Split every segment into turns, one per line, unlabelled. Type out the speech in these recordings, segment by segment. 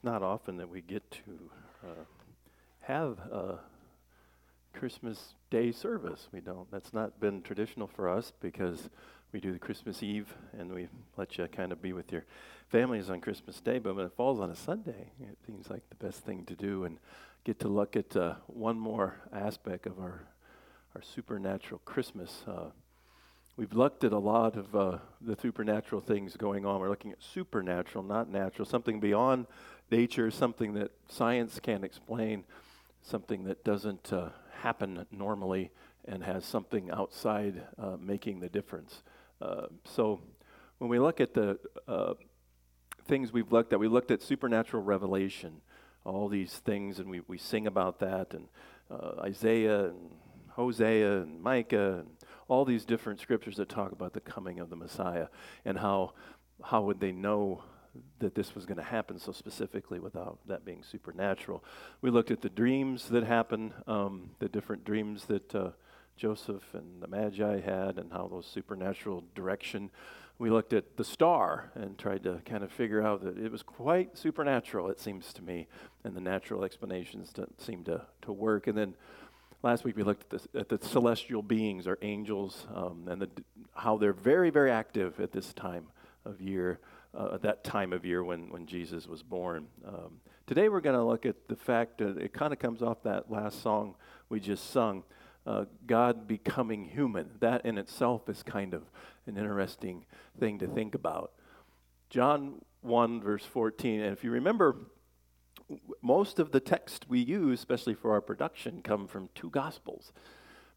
it's not often that we get to uh, have a Christmas Day service. We don't. That's not been traditional for us because we do the Christmas Eve and we let you kind of be with your families on Christmas Day. But when it falls on a Sunday, it seems like the best thing to do and get to look at uh, one more aspect of our our supernatural Christmas. Uh, we've looked at a lot of uh, the supernatural things going on. We're looking at supernatural, not natural, something beyond nature, something that science can't explain, something that doesn't uh, happen normally and has something outside uh, making the difference. Uh, so when we look at the uh, things we've looked at, we looked at supernatural revelation, all these things, and we, we sing about that, and Isaiah and Hosea and Micah and all these different scriptures that talk about the coming of the Messiah and how how would they know that this was going to happen so specifically without that being supernatural. We looked at the dreams that happened, um, the different dreams that uh, Joseph and the Magi had, and how those supernatural direction. We looked at the star and tried to kind of figure out that it was quite supernatural, it seems to me, and the natural explanations don't seem to, to work. And then Last week we looked at the, at the celestial beings or angels um, and the, how they're very, very active at this time of year, uh, that time of year when, when Jesus was born. Um, today we're going to look at the fact that it kind of comes off that last song we just sung. Uh, God becoming human. That in itself is kind of an interesting thing to think about. John 1, verse 14. And if you remember most of the text we use, especially for our production, come from two Gospels,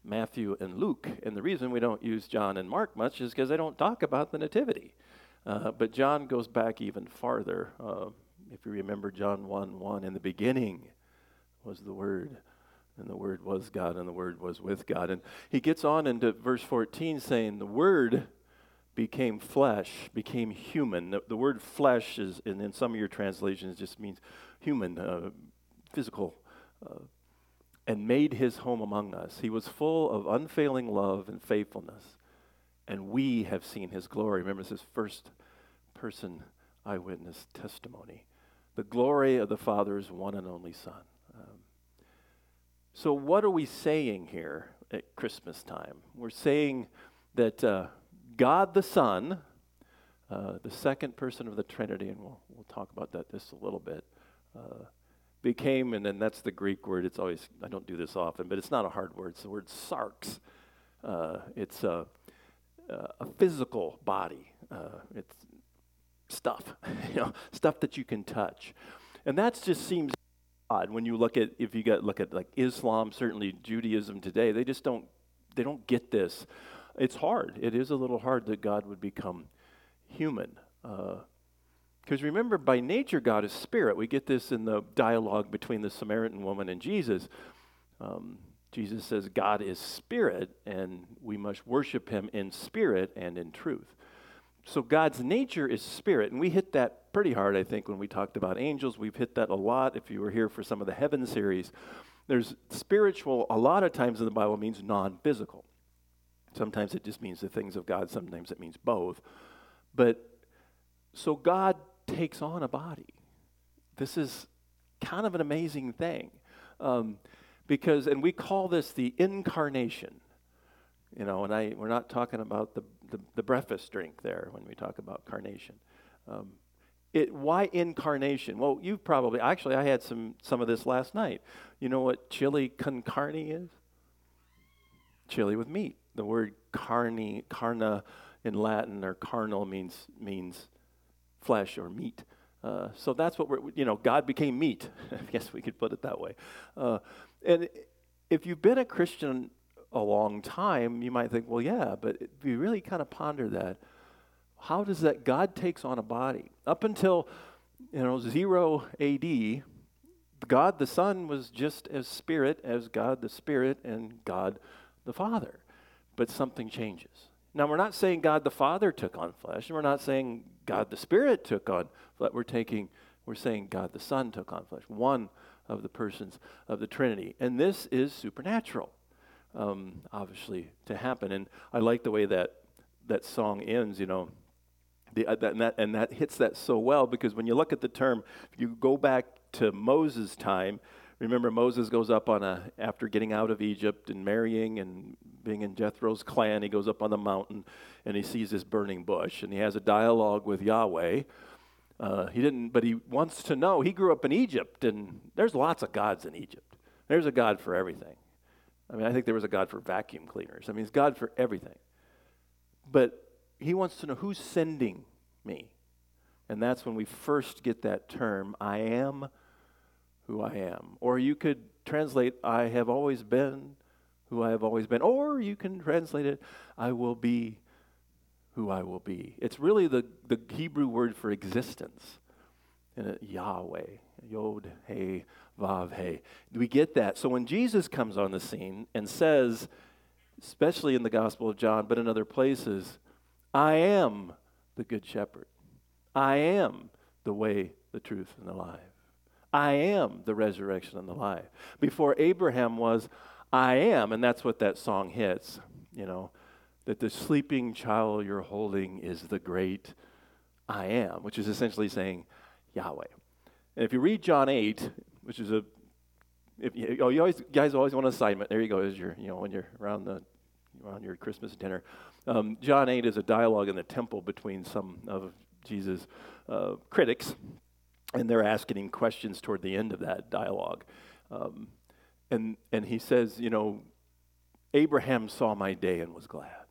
Matthew and Luke. And the reason we don't use John and Mark much is because they don't talk about the Nativity. Uh, but John goes back even farther. Uh, if you remember John 1 1, in the beginning was the Word, and the Word was God, and the Word was with God. And he gets on into verse 14 saying, The Word became flesh, became human. The, the word flesh is, and in some of your translations, just means human, uh, physical, uh, and made his home among us. He was full of unfailing love and faithfulness, and we have seen his glory. Remember, this is first person eyewitness testimony. The glory of the Father's one and only Son. Um, so, what are we saying here at Christmas time? We're saying that uh, God the Son, uh, the second person of the Trinity, and we'll, we'll talk about that just a little bit, uh, became, and then that's the Greek word. It's always, I don't do this often, but it's not a hard word. It's the word sarx. Uh, it's a, a, physical body. Uh, it's stuff, you know, stuff that you can touch. And that just seems odd when you look at, if you get, look at like Islam, certainly Judaism today, they just don't, they don't get this. It's hard. It is a little hard that God would become human. Uh, because remember, by nature, God is spirit. We get this in the dialogue between the Samaritan woman and Jesus. Um, Jesus says, God is spirit, and we must worship him in spirit and in truth. So God's nature is spirit, and we hit that pretty hard, I think, when we talked about angels. We've hit that a lot if you were here for some of the heaven series. There's spiritual, a lot of times in the Bible, means non physical. Sometimes it just means the things of God, sometimes it means both. But so God takes on a body. This is kind of an amazing thing. Um, because, and we call this the incarnation. You know, and I, we're not talking about the, the, the breakfast drink there when we talk about carnation. Um, it, why incarnation? Well, you probably, actually, I had some, some of this last night. You know what chili con carne is? Chili with meat. The word carne, carna in Latin or carnal means, means flesh or meat. Uh, so that's what we're, you know, God became meat. I guess we could put it that way. Uh, and if you've been a Christian a long time, you might think, well, yeah, but if you really kind of ponder that, how does that God takes on a body? Up until, you know, zero AD, God the Son was just as spirit as God the Spirit and God the Father. But something changes. Now, we're not saying God the Father took on flesh, and we're not saying God the Spirit took on flesh. We're taking, we're saying God the Son took on flesh, one of the persons of the Trinity. And this is supernatural, um, obviously, to happen. And I like the way that that song ends, you know. The, uh, that, and, that, and that hits that so well because when you look at the term, you go back to Moses' time, remember Moses goes up on a, after getting out of Egypt and marrying and being in Jethro's clan, he goes up on the mountain and he sees this burning bush and he has a dialogue with Yahweh. Uh, he didn't, but he wants to know. He grew up in Egypt and there's lots of gods in Egypt. There's a God for everything. I mean, I think there was a God for vacuum cleaners. I mean, he's God for everything. But he wants to know who's sending me. And that's when we first get that term, I am who I am. Or you could translate, I have always been who I have always been. Or you can translate it, I will be who I will be. It's really the, the Hebrew word for existence. And it, Yahweh, Yod, Hey, Vav, Hey. We get that. So when Jesus comes on the scene and says, especially in the Gospel of John, but in other places, I am the Good Shepherd. I am the way, the truth, and the life. I am the resurrection and the life. Before Abraham was, I am, and that's what that song hits, you know, that the sleeping child you're holding is the great I am, which is essentially saying Yahweh. And if you read John 8, which is a, if you, oh, you always, guys always want an assignment. There you go, as your, you know, when you're around the, around your Christmas dinner. Um, John 8 is a dialogue in the temple between some of Jesus' uh, critics, and they're asking him questions toward the end of that dialogue. Um, and, and he says, you know, Abraham saw my day and was glad.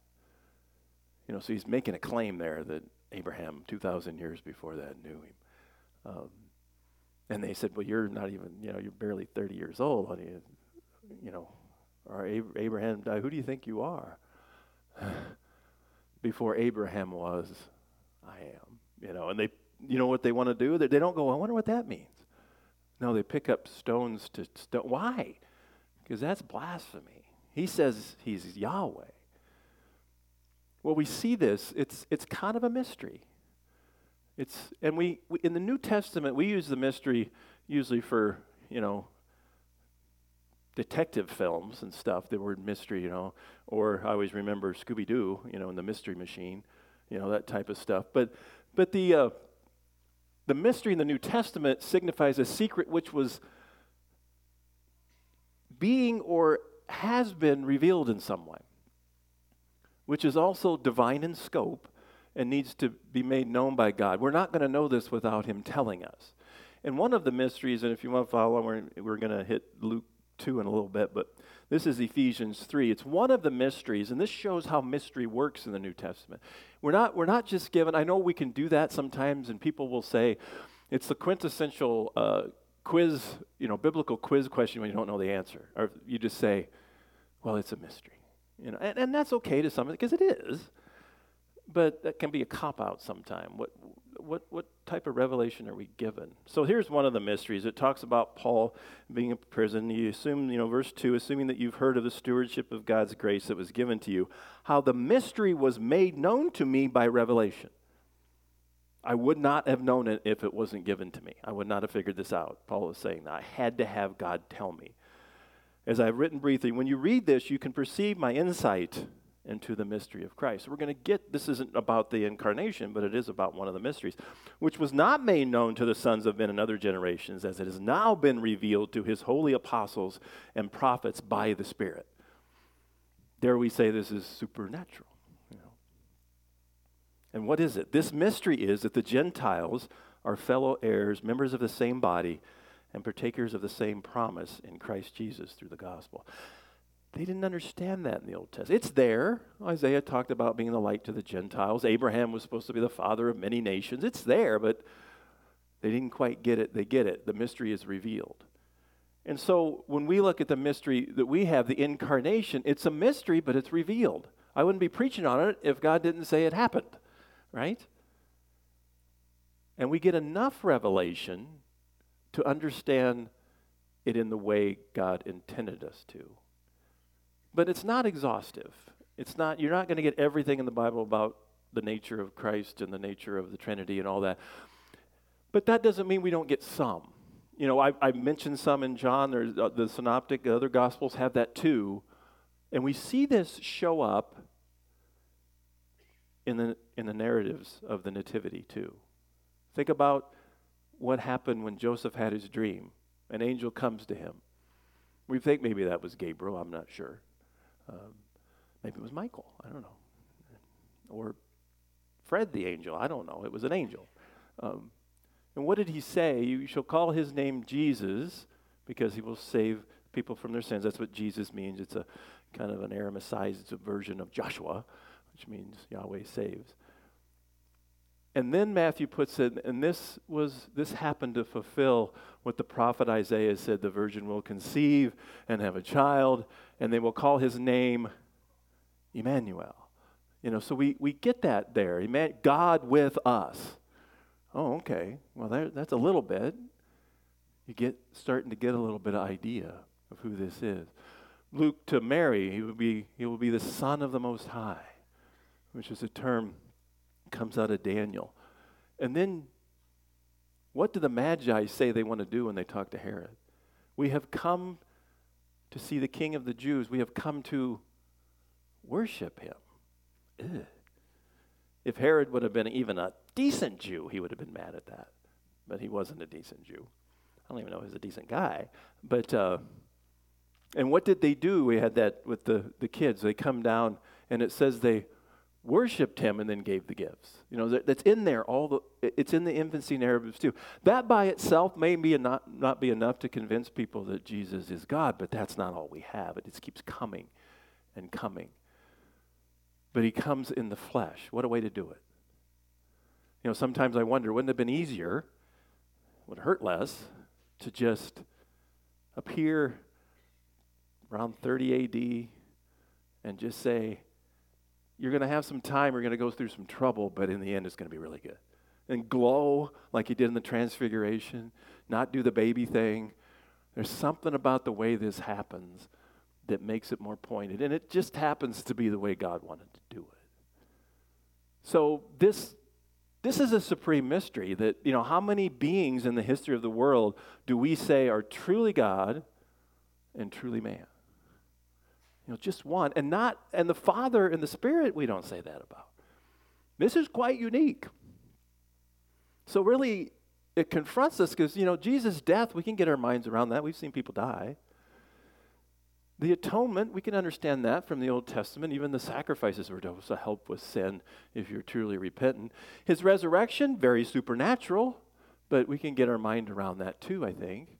You know, so he's making a claim there that Abraham, 2,000 years before that, knew him. Um, and they said, well, you're not even, you know, you're barely 30 years old. Honey. You know, or Abraham died. Who do you think you are? Before Abraham was, I am. You know, and they, you know what they want to do? They, they don't go, I wonder what that means. No, they pick up stones to stone. Why? Because that's blasphemy. He says he's Yahweh. Well, we see this. It's, it's kind of a mystery. It's, and we, we, in the New Testament, we use the mystery usually for, you know, detective films and stuff, the word mystery, you know, or I always remember Scooby Doo, you know, in the Mystery Machine, you know, that type of stuff. But, but the, uh, the mystery in the New Testament signifies a secret which was being or has been revealed in some way, which is also divine in scope and needs to be made known by God. We're not going to know this without Him telling us. And one of the mysteries, and if you want to follow, we're, we're going to hit Luke 2 in a little bit, but this is Ephesians 3. It's one of the mysteries, and this shows how mystery works in the New Testament. We're not, we're not just given, I know we can do that sometimes, and people will say it's the quintessential uh, quiz, you know, biblical quiz question when you don't know the answer. Or you just say, well, it's a mystery. You know, and, and that's okay to some, because it is but that can be a cop out sometime. What, what, what type of revelation are we given? So here's one of the mysteries. It talks about Paul being in prison. You assume, you know, verse 2, assuming that you've heard of the stewardship of God's grace that was given to you, how the mystery was made known to me by revelation. I would not have known it if it wasn't given to me. I would not have figured this out. Paul is saying that. I had to have God tell me. As I've written briefly, when you read this, you can perceive my insight into the mystery of Christ. We're going to get this isn't about the incarnation, but it is about one of the mysteries, which was not made known to the sons of men in other generations, as it has now been revealed to his holy apostles and prophets by the Spirit. Dare we say this is supernatural. You know. And what is it? This mystery is that the Gentiles are fellow heirs, members of the same body, and partakers of the same promise in Christ Jesus through the gospel. They didn't understand that in the Old Testament. It's there. Isaiah talked about being the light to the Gentiles. Abraham was supposed to be the father of many nations. It's there, but they didn't quite get it. They get it. The mystery is revealed. And so when we look at the mystery that we have, the incarnation, it's a mystery, but it's revealed. I wouldn't be preaching on it if God didn't say it happened, right? And we get enough revelation to understand it in the way God intended us to. But it's not exhaustive. It's not, you're not going to get everything in the Bible about the nature of Christ and the nature of the Trinity and all that. But that doesn't mean we don't get some. You know, I, I mentioned some in John. There's uh, the synoptic, the other gospels have that too. And we see this show up in the, in the narratives of the Nativity, too. Think about what happened when Joseph had his dream. An angel comes to him. We think maybe that was Gabriel, I'm not sure. Um, maybe it was Michael, I don't know. Or Fred the angel, I don't know. It was an angel. Um, and what did he say? You shall call his name Jesus because he will save people from their sins. That's what Jesus means. It's a kind of an Aramicized version of Joshua, which means Yahweh saves. And then Matthew puts it, and this was this happened to fulfill what the prophet Isaiah said: the virgin will conceive and have a child, and they will call his name Emmanuel. You know, so we, we get that there. God with us. Oh, okay. Well, that's a little bit. You get starting to get a little bit of idea of who this is. Luke to Mary, he will be he will be the Son of the Most High, which is a term comes out of Daniel. And then what do the Magi say they want to do when they talk to Herod? We have come to see the King of the Jews. We have come to worship him. Ugh. If Herod would have been even a decent Jew, he would have been mad at that. But he wasn't a decent Jew. I don't even know he was a decent guy. But, uh, and what did they do? We had that with the, the kids. They come down, and it says they worshiped him and then gave the gifts. You know, that, that's in there. All the it's in the infancy narratives too. That by itself may be not, not be enough to convince people that Jesus is God, but that's not all we have. It just keeps coming and coming. But he comes in the flesh. What a way to do it. You know, sometimes I wonder, wouldn't it have been easier, would hurt less, to just appear around 30 AD and just say, you're going to have some time, you're going to go through some trouble, but in the end, it's going to be really good. And glow like he did in the Transfiguration, not do the baby thing. There's something about the way this happens that makes it more pointed. And it just happens to be the way God wanted to do it. So this this is a supreme mystery that, you know, how many beings in the history of the world do we say are truly God and truly man? You know, just one. And not and the Father and the Spirit we don't say that about. This is quite unique. So really it confronts us because, you know, Jesus' death, we can get our minds around that. We've seen people die. The atonement, we can understand that from the Old Testament. Even the sacrifices were to help with sin if you're truly repentant. His resurrection, very supernatural, but we can get our mind around that too, I think.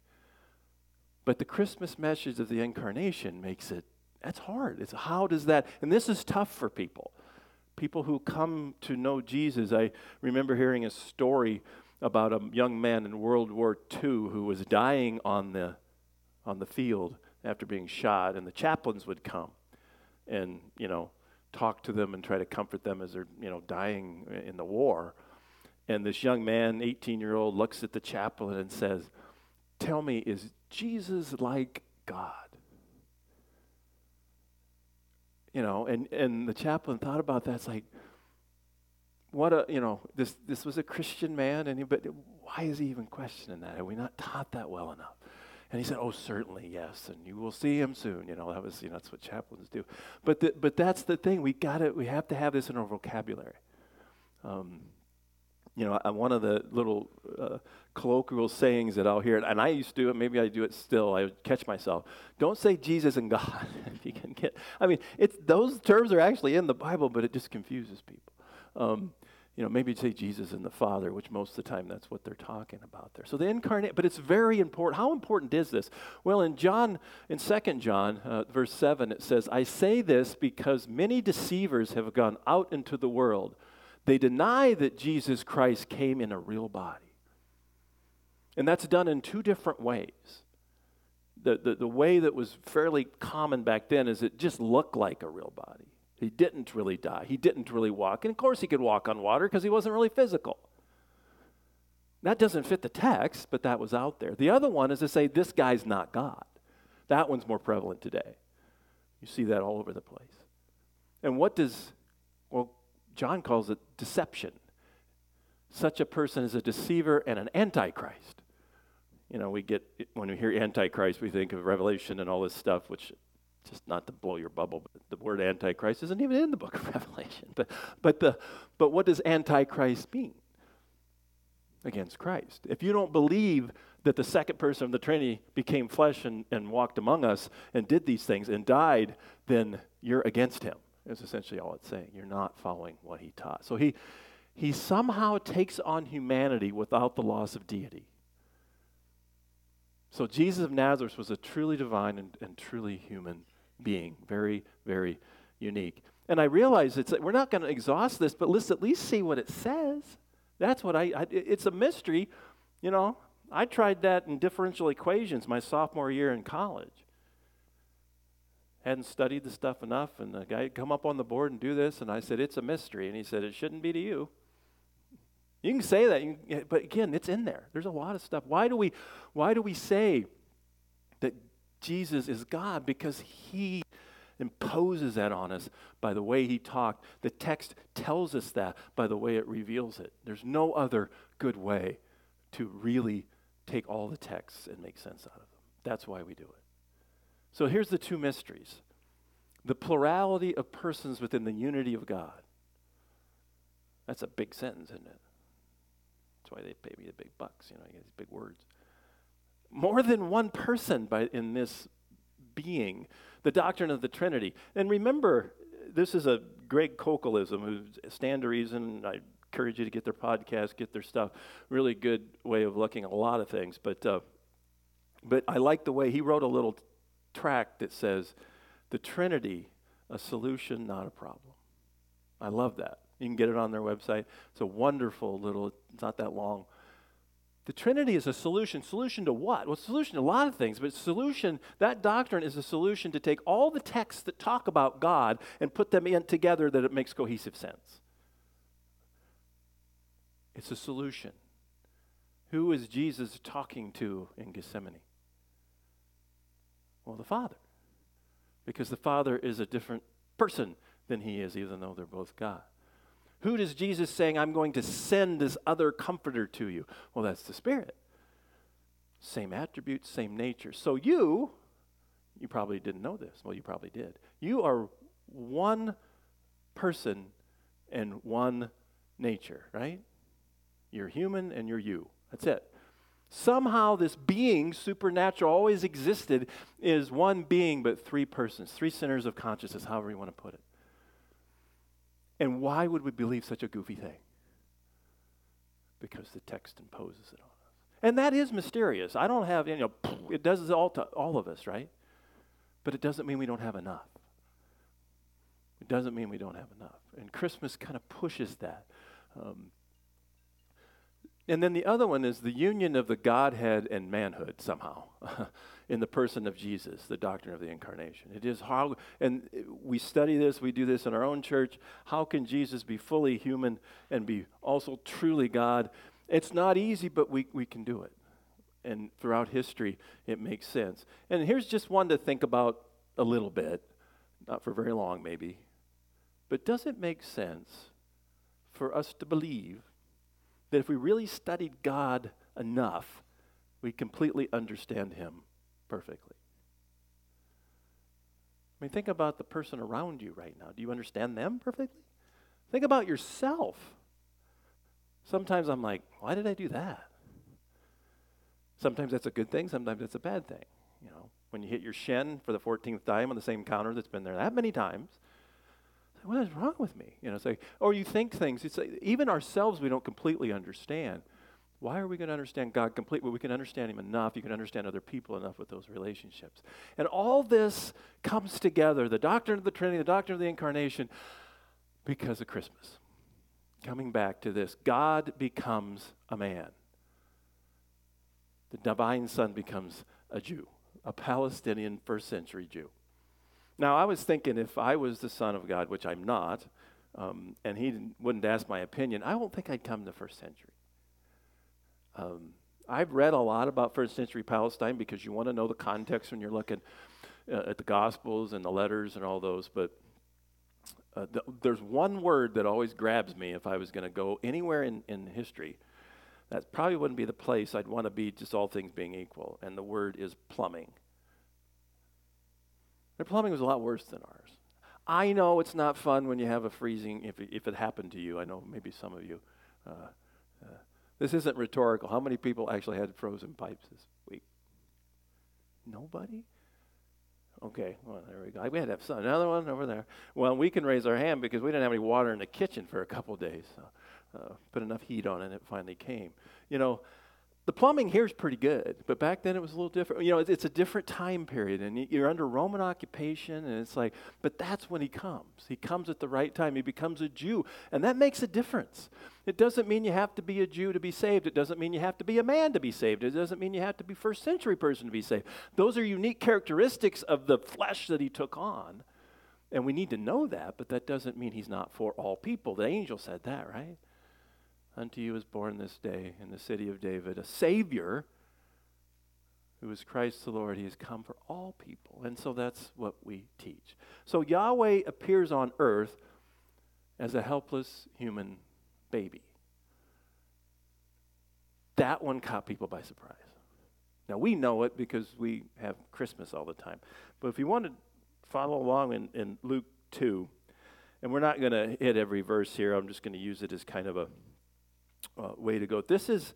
But the Christmas message of the incarnation makes it, that's hard. It's how does that, and this is tough for people. People who come to know Jesus. I remember hearing a story about a young man in World War II who was dying on the, on the field after being shot, and the chaplains would come and, you know, talk to them and try to comfort them as they're, you know, dying in the war. And this young man, 18 year old, looks at the chaplain and says, Tell me, is Jesus like God? You know, and, and the chaplain thought about that. It's like, what a, you know, this, this was a Christian man, and he, but why is he even questioning that? Have we not taught that well enough? And he said, "Oh, certainly, yes, and you will see him soon." You know, that was you know that's what chaplains do. But the, but that's the thing. We got it. We have to have this in our vocabulary. Um, you know, one of the little uh, colloquial sayings that I'll hear, and I used to do it. Maybe I do it still. I catch myself. Don't say Jesus and God if you can get. I mean, it's those terms are actually in the Bible, but it just confuses people. Um, you know, maybe say Jesus and the Father, which most of the time that's what they're talking about there. So the incarnate, but it's very important. How important is this? Well, in John, in Second John, uh, verse 7, it says, I say this because many deceivers have gone out into the world. They deny that Jesus Christ came in a real body. And that's done in two different ways. The, the, the way that was fairly common back then is it just looked like a real body. He didn't really die. He didn't really walk. And of course, he could walk on water because he wasn't really physical. That doesn't fit the text, but that was out there. The other one is to say, this guy's not God. That one's more prevalent today. You see that all over the place. And what does, John calls it deception. Such a person is a deceiver and an antichrist. You know, we get, when we hear antichrist, we think of Revelation and all this stuff, which just not to blow your bubble, but the word Antichrist isn't even in the book of Revelation. But, but, the, but what does Antichrist mean? Against Christ. If you don't believe that the second person of the Trinity became flesh and, and walked among us and did these things and died, then you're against him. Is essentially all it's saying. You're not following what he taught. So he, he somehow takes on humanity without the loss of deity. So Jesus of Nazareth was a truly divine and, and truly human being, very, very unique. And I realize it's we're not going to exhaust this, but let's at least see what it says. That's what I, I it's a mystery, you know. I tried that in differential equations my sophomore year in college. Hadn't studied the stuff enough, and the guy come up on the board and do this, and I said, It's a mystery. And he said, It shouldn't be to you. You can say that, can, but again, it's in there. There's a lot of stuff. Why do we, why do we say that Jesus is God? Because he imposes that on us by the way he talked. The text tells us that by the way it reveals it. There's no other good way to really take all the texts and make sense out of them. That's why we do it. So here's the two mysteries the plurality of persons within the unity of God. That's a big sentence, isn't it? That's why they pay me the big bucks, you know, I get these big words. More than one person by, in this being, the doctrine of the Trinity. And remember, this is a Greg Kouklism, who's stand to reason. I encourage you to get their podcast, get their stuff. Really good way of looking at a lot of things. But, uh, but I like the way he wrote a little tract that says, The Trinity, a solution, not a problem. I love that. You can get it on their website. It's a wonderful little, it's not that long. The Trinity is a solution. Solution to what? Well, solution to a lot of things, but solution, that doctrine is a solution to take all the texts that talk about God and put them in together that it makes cohesive sense. It's a solution. Who is Jesus talking to in Gethsemane? Well, the Father. Because the Father is a different person than he is, even though they're both God. Who does Jesus saying, I'm going to send this other comforter to you? Well, that's the Spirit. Same attributes, same nature. So you, you probably didn't know this. Well, you probably did. You are one person and one nature, right? You're human and you're you. That's it. Somehow, this being, supernatural, always existed, is one being, but three persons, three centers of consciousness, however you want to put it. And why would we believe such a goofy thing? Because the text imposes it on us. And that is mysterious. I don't have, you know, it does all to all of us, right? But it doesn't mean we don't have enough. It doesn't mean we don't have enough. And Christmas kind of pushes that. Um, and then the other one is the union of the Godhead and manhood somehow in the person of Jesus, the doctrine of the incarnation. It is how, and we study this, we do this in our own church. How can Jesus be fully human and be also truly God? It's not easy, but we, we can do it. And throughout history, it makes sense. And here's just one to think about a little bit, not for very long maybe. But does it make sense for us to believe that if we really studied God enough, we completely understand Him perfectly. I mean, think about the person around you right now. Do you understand them perfectly? Think about yourself. Sometimes I'm like, why did I do that? Sometimes that's a good thing, sometimes that's a bad thing. You know, when you hit your shin for the 14th time on the same counter that's been there that many times, what is wrong with me? You know, say, or you think things. It's like, even ourselves we don't completely understand. Why are we going to understand God completely? Well, we can understand Him enough. You can understand other people enough with those relationships. And all this comes together the doctrine of the Trinity, the doctrine of the Incarnation, because of Christmas. Coming back to this, God becomes a man. The divine Son becomes a Jew, a Palestinian first century Jew. Now, I was thinking if I was the Son of God, which I'm not, um, and he wouldn't ask my opinion, I don't think I'd come to first century. Um, I've read a lot about first century Palestine because you want to know the context when you're looking uh, at the Gospels and the letters and all those. But uh, th- there's one word that always grabs me if I was going to go anywhere in, in history. That probably wouldn't be the place I'd want to be, just all things being equal. And the word is plumbing. Their plumbing was a lot worse than ours. I know it's not fun when you have a freezing, if it, if it happened to you. I know maybe some of you. Uh, uh, this isn't rhetorical. How many people actually had frozen pipes this week? Nobody? Okay, well, there we go. We had to have some, another one over there. Well, we can raise our hand because we didn't have any water in the kitchen for a couple days. So, uh, put enough heat on it, and it finally came. You know, the plumbing here is pretty good, but back then it was a little different. You know, it's, it's, a different time period, and you're under Roman occupation, and it's like, but that's when he comes. He comes at the right time. He becomes a Jew, and that makes a difference. It doesn't mean you have to be a Jew to be saved. It doesn't mean you have to be a man to be saved. It doesn't mean you have to be first century person to be saved. Those are unique characteristics of the flesh that he took on, and we need to know that, but that doesn't mean he's not for all people. The angel said that, right? Unto you is born this day in the city of David a Savior who is Christ the Lord. He has come for all people. And so that's what we teach. So Yahweh appears on earth as a helpless human baby. That one caught people by surprise. Now we know it because we have Christmas all the time. But if you want to follow along in, in Luke 2, and we're not going to hit every verse here, I'm just going to use it as kind of a uh, way to go. This is,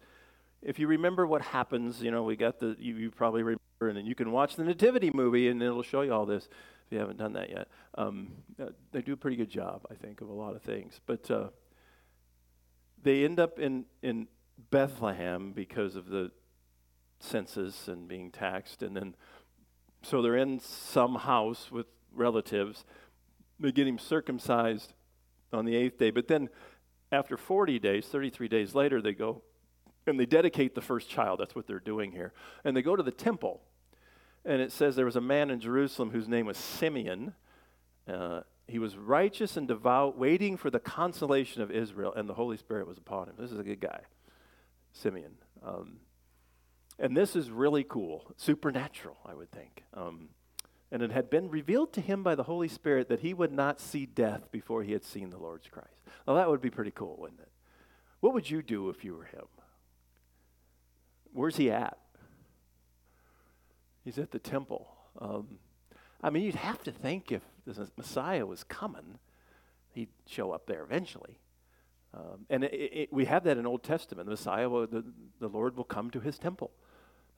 if you remember what happens, you know, we got the, you, you, probably remember, and you can watch the Nativity movie and it'll show you all this if you haven't done that yet. Um, uh, they do a pretty good job, I think, of a lot of things. But uh, they end up in, in Bethlehem because of the census and being taxed. And then, so they're in some house with relatives. They get him circumcised on the eighth day. But then after 40 days, 33 days later, they go and they dedicate the first child. That's what they're doing here. And they go to the temple. And it says there was a man in Jerusalem whose name was Simeon. Uh, he was righteous and devout, waiting for the consolation of Israel, and the Holy Spirit was upon him. This is a good guy, Simeon. Um, and this is really cool, supernatural, I would think. Um, and it had been revealed to him by the Holy Spirit that he would not see death before he had seen the Lord's Christ. Well, that would be pretty cool, wouldn't it? What would you do if you were him? Where's he at? He's at the temple. Um, I mean, you'd have to think if the Messiah was coming, he'd show up there eventually. Um, and it, it, we have that in Old Testament. The Messiah, will, the, the Lord will come to his temple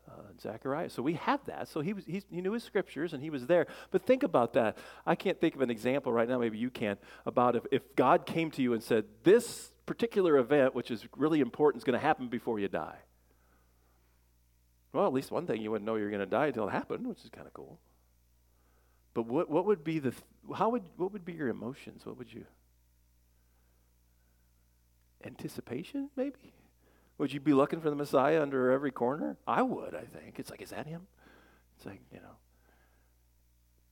uh, Zechariah. So we have that. So he, was, he knew his scriptures and he was there. But think about that. I can't think of an example right now, maybe you can, about if, if God came to you and said, This particular event, which is really important, is going to happen before you die. Well, at least one thing you wouldn't know you're going to die until it happened, which is kind of cool. But what, what would be the, how would, what would be your emotions? What would you, anticipation maybe? Would you be looking for the Messiah under every corner? I would, I think. It's like, is that him? It's like, you know.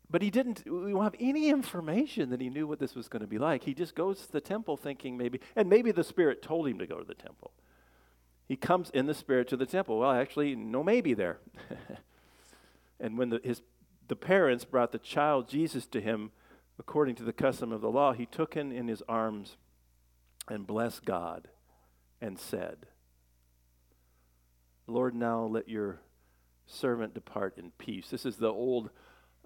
But he didn't, we don't have any information that he knew what this was going to be like. He just goes to the temple thinking maybe, and maybe the Spirit told him to go to the temple. He comes in the Spirit to the temple. Well, actually, no maybe there. and when the, his, the parents brought the child Jesus to him, according to the custom of the law, he took him in his arms and blessed God and said, Lord, now let your servant depart in peace. This is the old,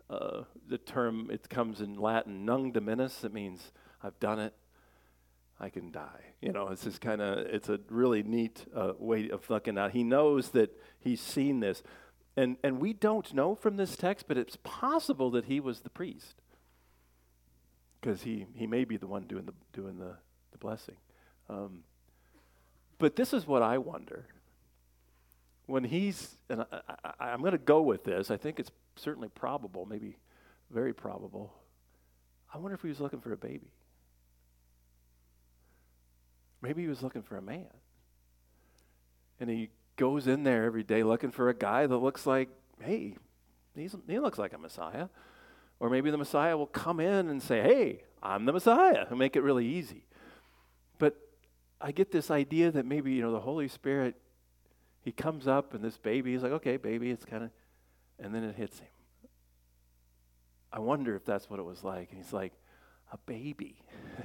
uh, the term, it comes in Latin, nunc dimittis. It means I've done it. I can die. You know, it's just kind of, it's a really neat uh, way of looking at He knows that he's seen this. And, and we don't know from this text, but it's possible that he was the priest. Because he, he may be the one doing the, doing the, the blessing. Um, but this is what I wonder when he's, and I, am going to go with this, I think it's certainly probable, maybe very probable. I wonder if he was looking for a baby. Maybe he was looking for a man. And he goes in there every day looking for a guy that looks like, hey, he's, he looks like a Messiah. Or maybe the Messiah will come in and say, hey, I'm the Messiah, and make it really easy. But I get this idea that maybe, you know, the Holy Spirit he comes up and this baby, he's like, okay, baby, it's kind of, and then it hits him. I wonder if that's what it was like. And he's like, a baby.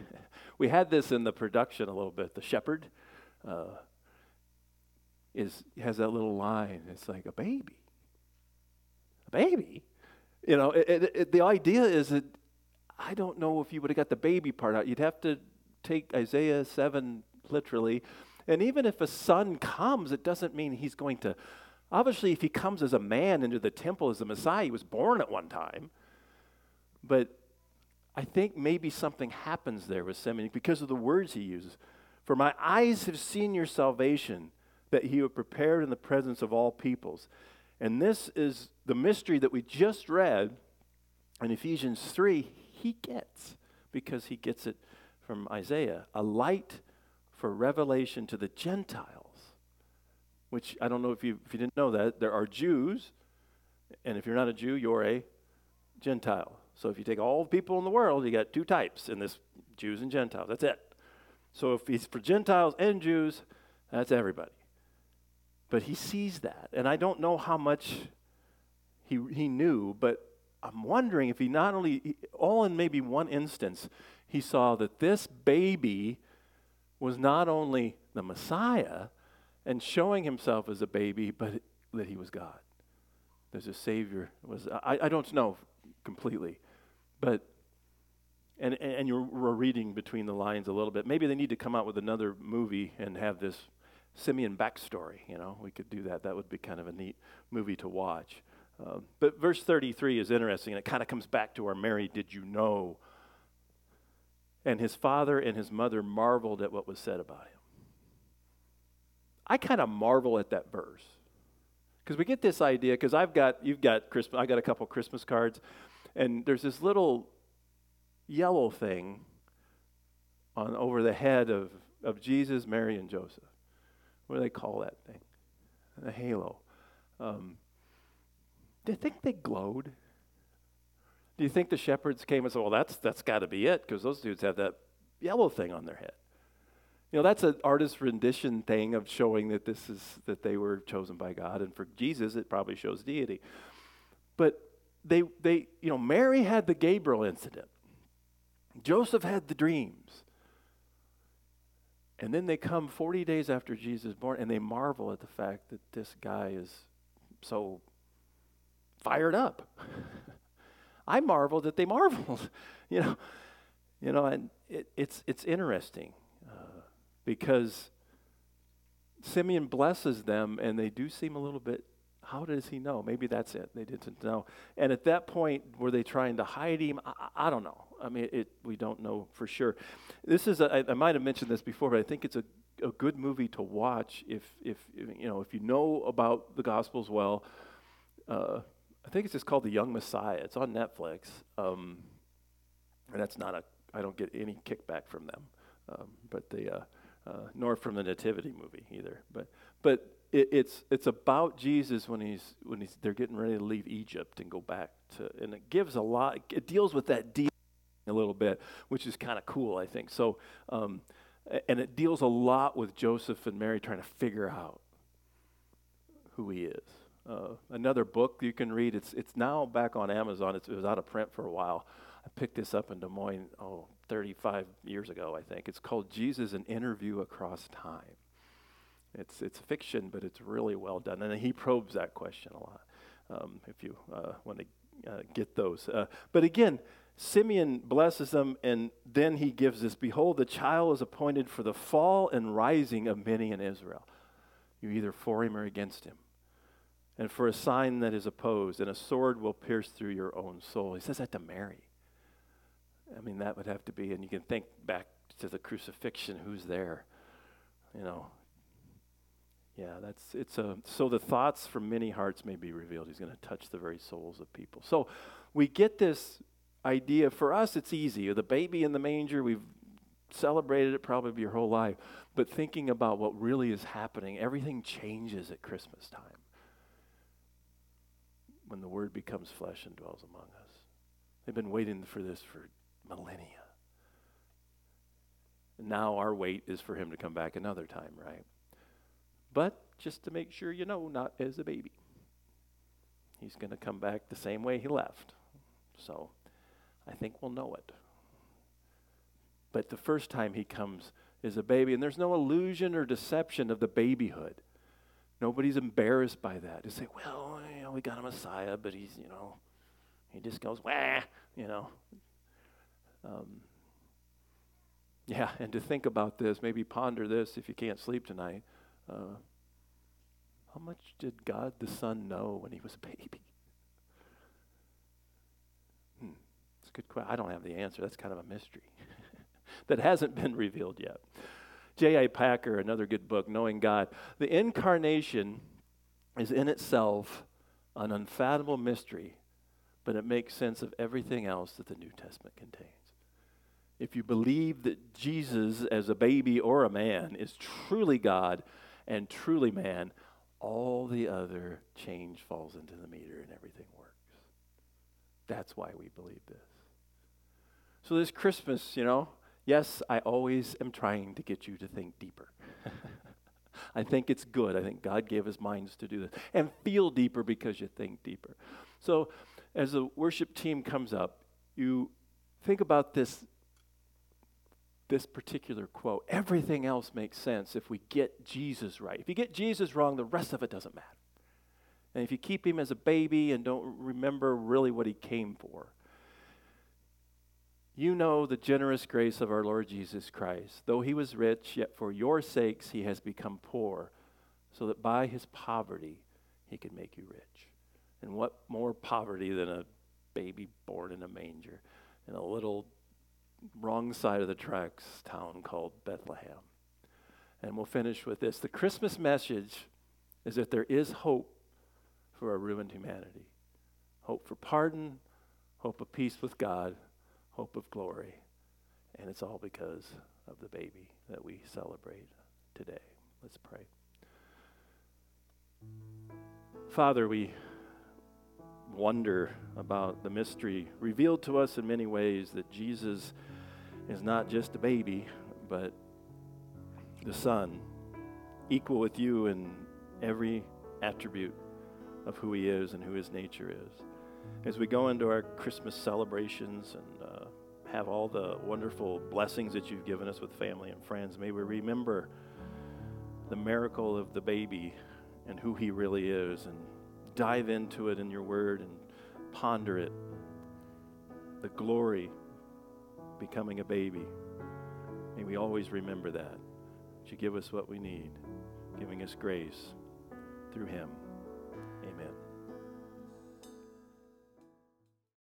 we had this in the production a little bit. The shepherd uh, is has that little line. It's like a baby. A baby. You know, it, it, it, the idea is that I don't know if you would have got the baby part out. You'd have to take Isaiah 7 literally. And even if a son comes, it doesn't mean he's going to. Obviously, if he comes as a man into the temple as the Messiah, he was born at one time. But I think maybe something happens there with Simeon because of the words he uses. For my eyes have seen your salvation, that you have prepared in the presence of all peoples. And this is the mystery that we just read in Ephesians 3, he gets because he gets it from Isaiah a light for revelation to the Gentiles, which I don't know if you, if you didn't know that. There are Jews, and if you're not a Jew, you're a Gentile. So if you take all the people in the world, you got two types in this Jews and Gentiles. That's it. So if he's for Gentiles and Jews, that's everybody. But he sees that. And I don't know how much he, he knew, but I'm wondering if he not only, all in maybe one instance, he saw that this baby was not only the Messiah and showing himself as a baby, but that he was God. There's a Savior. Was I, I don't know completely, but and and you're reading between the lines a little bit. Maybe they need to come out with another movie and have this Simeon backstory. You know, we could do that. That would be kind of a neat movie to watch. Uh, but verse 33 is interesting, and it kind of comes back to our Mary, did you know? And his father and his mother marveled at what was said about him. I kind of marvel at that verse because we get this idea. Because I've got you've got Christmas. I got a couple Christmas cards, and there's this little yellow thing on over the head of of Jesus, Mary, and Joseph. What do they call that thing? A halo. Um, do you think they glowed? Do you think the shepherds came and said, well, that's, that's got to be it, because those dudes have that yellow thing on their head? You know, that's an artist's rendition thing of showing that this is that they were chosen by God. And for Jesus, it probably shows deity. But they they, you know, Mary had the Gabriel incident. Joseph had the dreams. And then they come 40 days after Jesus born and they marvel at the fact that this guy is so fired up. I marveled that they marveled, you know, you know, and it, it's it's interesting uh, because Simeon blesses them, and they do seem a little bit. How does he know? Maybe that's it. They didn't know. And at that point, were they trying to hide him? I, I don't know. I mean, it, we don't know for sure. This is. A, I, I might have mentioned this before, but I think it's a, a good movie to watch if if you know if you know about the Gospels well. Uh, I think it's just called The Young Messiah. It's on Netflix. Um, and that's not a, I don't get any kickback from them, um, but the, uh, uh, nor from the Nativity movie either. But, but it, it's, it's about Jesus when he's, when he's, they're getting ready to leave Egypt and go back to, and it gives a lot, it deals with that deal a little bit, which is kind of cool, I think. So, um, and it deals a lot with Joseph and Mary trying to figure out who he is. Uh, another book you can read. It's it's now back on Amazon. It's, it was out of print for a while. I picked this up in Des Moines, oh, 35 years ago, I think. It's called Jesus: An Interview Across Time. It's it's fiction, but it's really well done, and he probes that question a lot. Um, if you uh, want to uh, get those, uh, but again. Simeon blesses them, and then he gives this Behold, the child is appointed for the fall and rising of many in Israel. You're either for him or against him and for a sign that is opposed, and a sword will pierce through your own soul. He says that to Mary. I mean, that would have to be, and you can think back to the crucifixion. Who's there? You know. Yeah, that's it's a so the thoughts from many hearts may be revealed. He's going to touch the very souls of people. So we get this idea. For us, it's easy. The baby in the manger, we've celebrated it probably your whole life. But thinking about what really is happening, everything changes at Christmas time when the Word becomes flesh and dwells among us. They've been waiting for this for millennia. And now our wait is for Him to come back another time, right? But just to make sure you know, not as a baby. He's going to come back the same way He left. So I think we'll know it. But the first time He comes is a baby, and there's no illusion or deception of the babyhood. Nobody's embarrassed by that. To say, well, know, we got a Messiah, but he's, you know, He just goes, wah, you know. Um, yeah, and to think about this, maybe ponder this if you can't sleep tonight. Uh, how much did God the Son know when he was a baby? Hmm, it's a good question. I don't have the answer. That's kind of a mystery that hasn't been revealed yet. J.I. Packer, another good book, Knowing God. The incarnation is in itself an unfathomable mystery, but it makes sense of everything else that the New Testament contains. If you believe that Jesus, as a baby or a man, is truly God and truly man, all the other change falls into the meter and everything works. That's why we believe this. So, this Christmas, you know, yes, I always am trying to get you to think deeper. I think it's good. I think God gave us minds to do this. And feel deeper because you think deeper. So, as the worship team comes up, you think about this this particular quote. Everything else makes sense if we get Jesus right. If you get Jesus wrong, the rest of it doesn't matter. And if you keep him as a baby and don't remember really what he came for, you know the generous grace of our Lord Jesus Christ. Though he was rich, yet for your sakes he has become poor, so that by his poverty he could make you rich. And what more poverty than a baby born in a manger in a little wrong side of the tracks town called Bethlehem. And we'll finish with this. The Christmas message is that there is hope for a ruined humanity hope for pardon, hope of peace with God, hope of glory. And it's all because of the baby that we celebrate today. Let's pray. Father, we wonder about the mystery revealed to us in many ways that Jesus is not just a baby, but the Son, equal with you in every attribute of who He is and who His nature is. As we go into our Christmas celebrations and uh, have all the wonderful blessings that you've given us with family and friends, may we remember the miracle of the baby and who He really is and dive into it in your word and ponder it. The glory becoming a baby. May we always remember that. You give us what we need, giving us grace through Him.